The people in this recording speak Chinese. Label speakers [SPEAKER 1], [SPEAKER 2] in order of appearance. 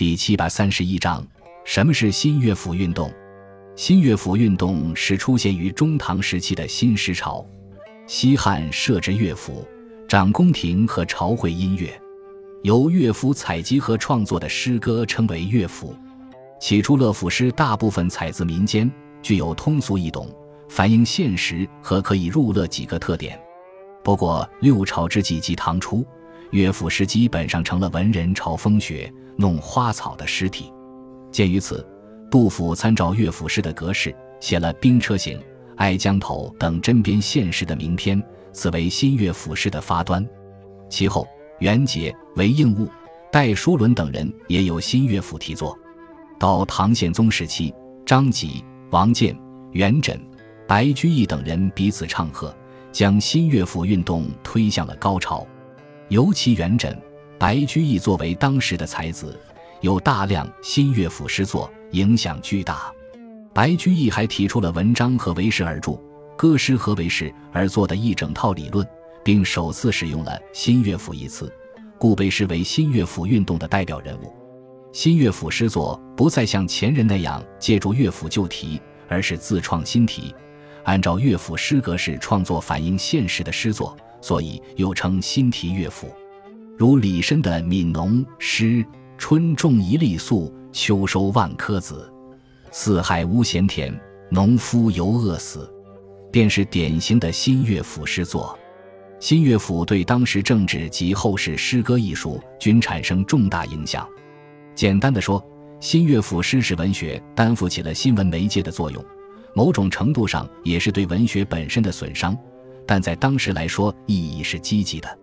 [SPEAKER 1] 第七百三十一章：什么是新乐府运动？新乐府运动是出现于中唐时期的新诗潮。西汉设置乐府，掌宫廷和朝会音乐，由乐府采集和创作的诗歌称为乐府。起初，乐府诗大部分采自民间，具有通俗易懂、反映现实和可以入乐几个特点。不过，六朝之际及唐初，乐府诗基本上成了文人嘲风雪、弄花草的诗体。鉴于此，杜甫参照乐府诗的格式，写了《兵车行》《爱江头》等针砭现实的名篇，此为新乐府诗的发端。其后，元杰、韦应物、戴叔伦等人也有新乐府题作。到唐宪宗时期，张籍、王建、元稹、白居易等人彼此唱和，将新乐府运动推向了高潮。尤其元稹、白居易作为当时的才子，有大量新乐府诗作，影响巨大。白居易还提出了文章和为诗而著，歌诗和为诗而作的一整套理论，并首次使用了新乐府一词，故被视为新乐府运动的代表人物。新乐府诗作不再像前人那样借助乐府旧题，而是自创新题，按照乐府诗格式创作反映现实的诗作，所以又称新题乐府。如李绅的《悯农》诗：“春种一粒粟，秋收万颗子。四海无闲田，农夫犹饿死。”便是典型的新乐府诗作。新乐府对当时政治及后世诗歌艺术均产生重大影响。简单的说，新乐府诗史文学担负起了新闻媒介的作用，某种程度上也是对文学本身的损伤，但在当时来说意义是积极的。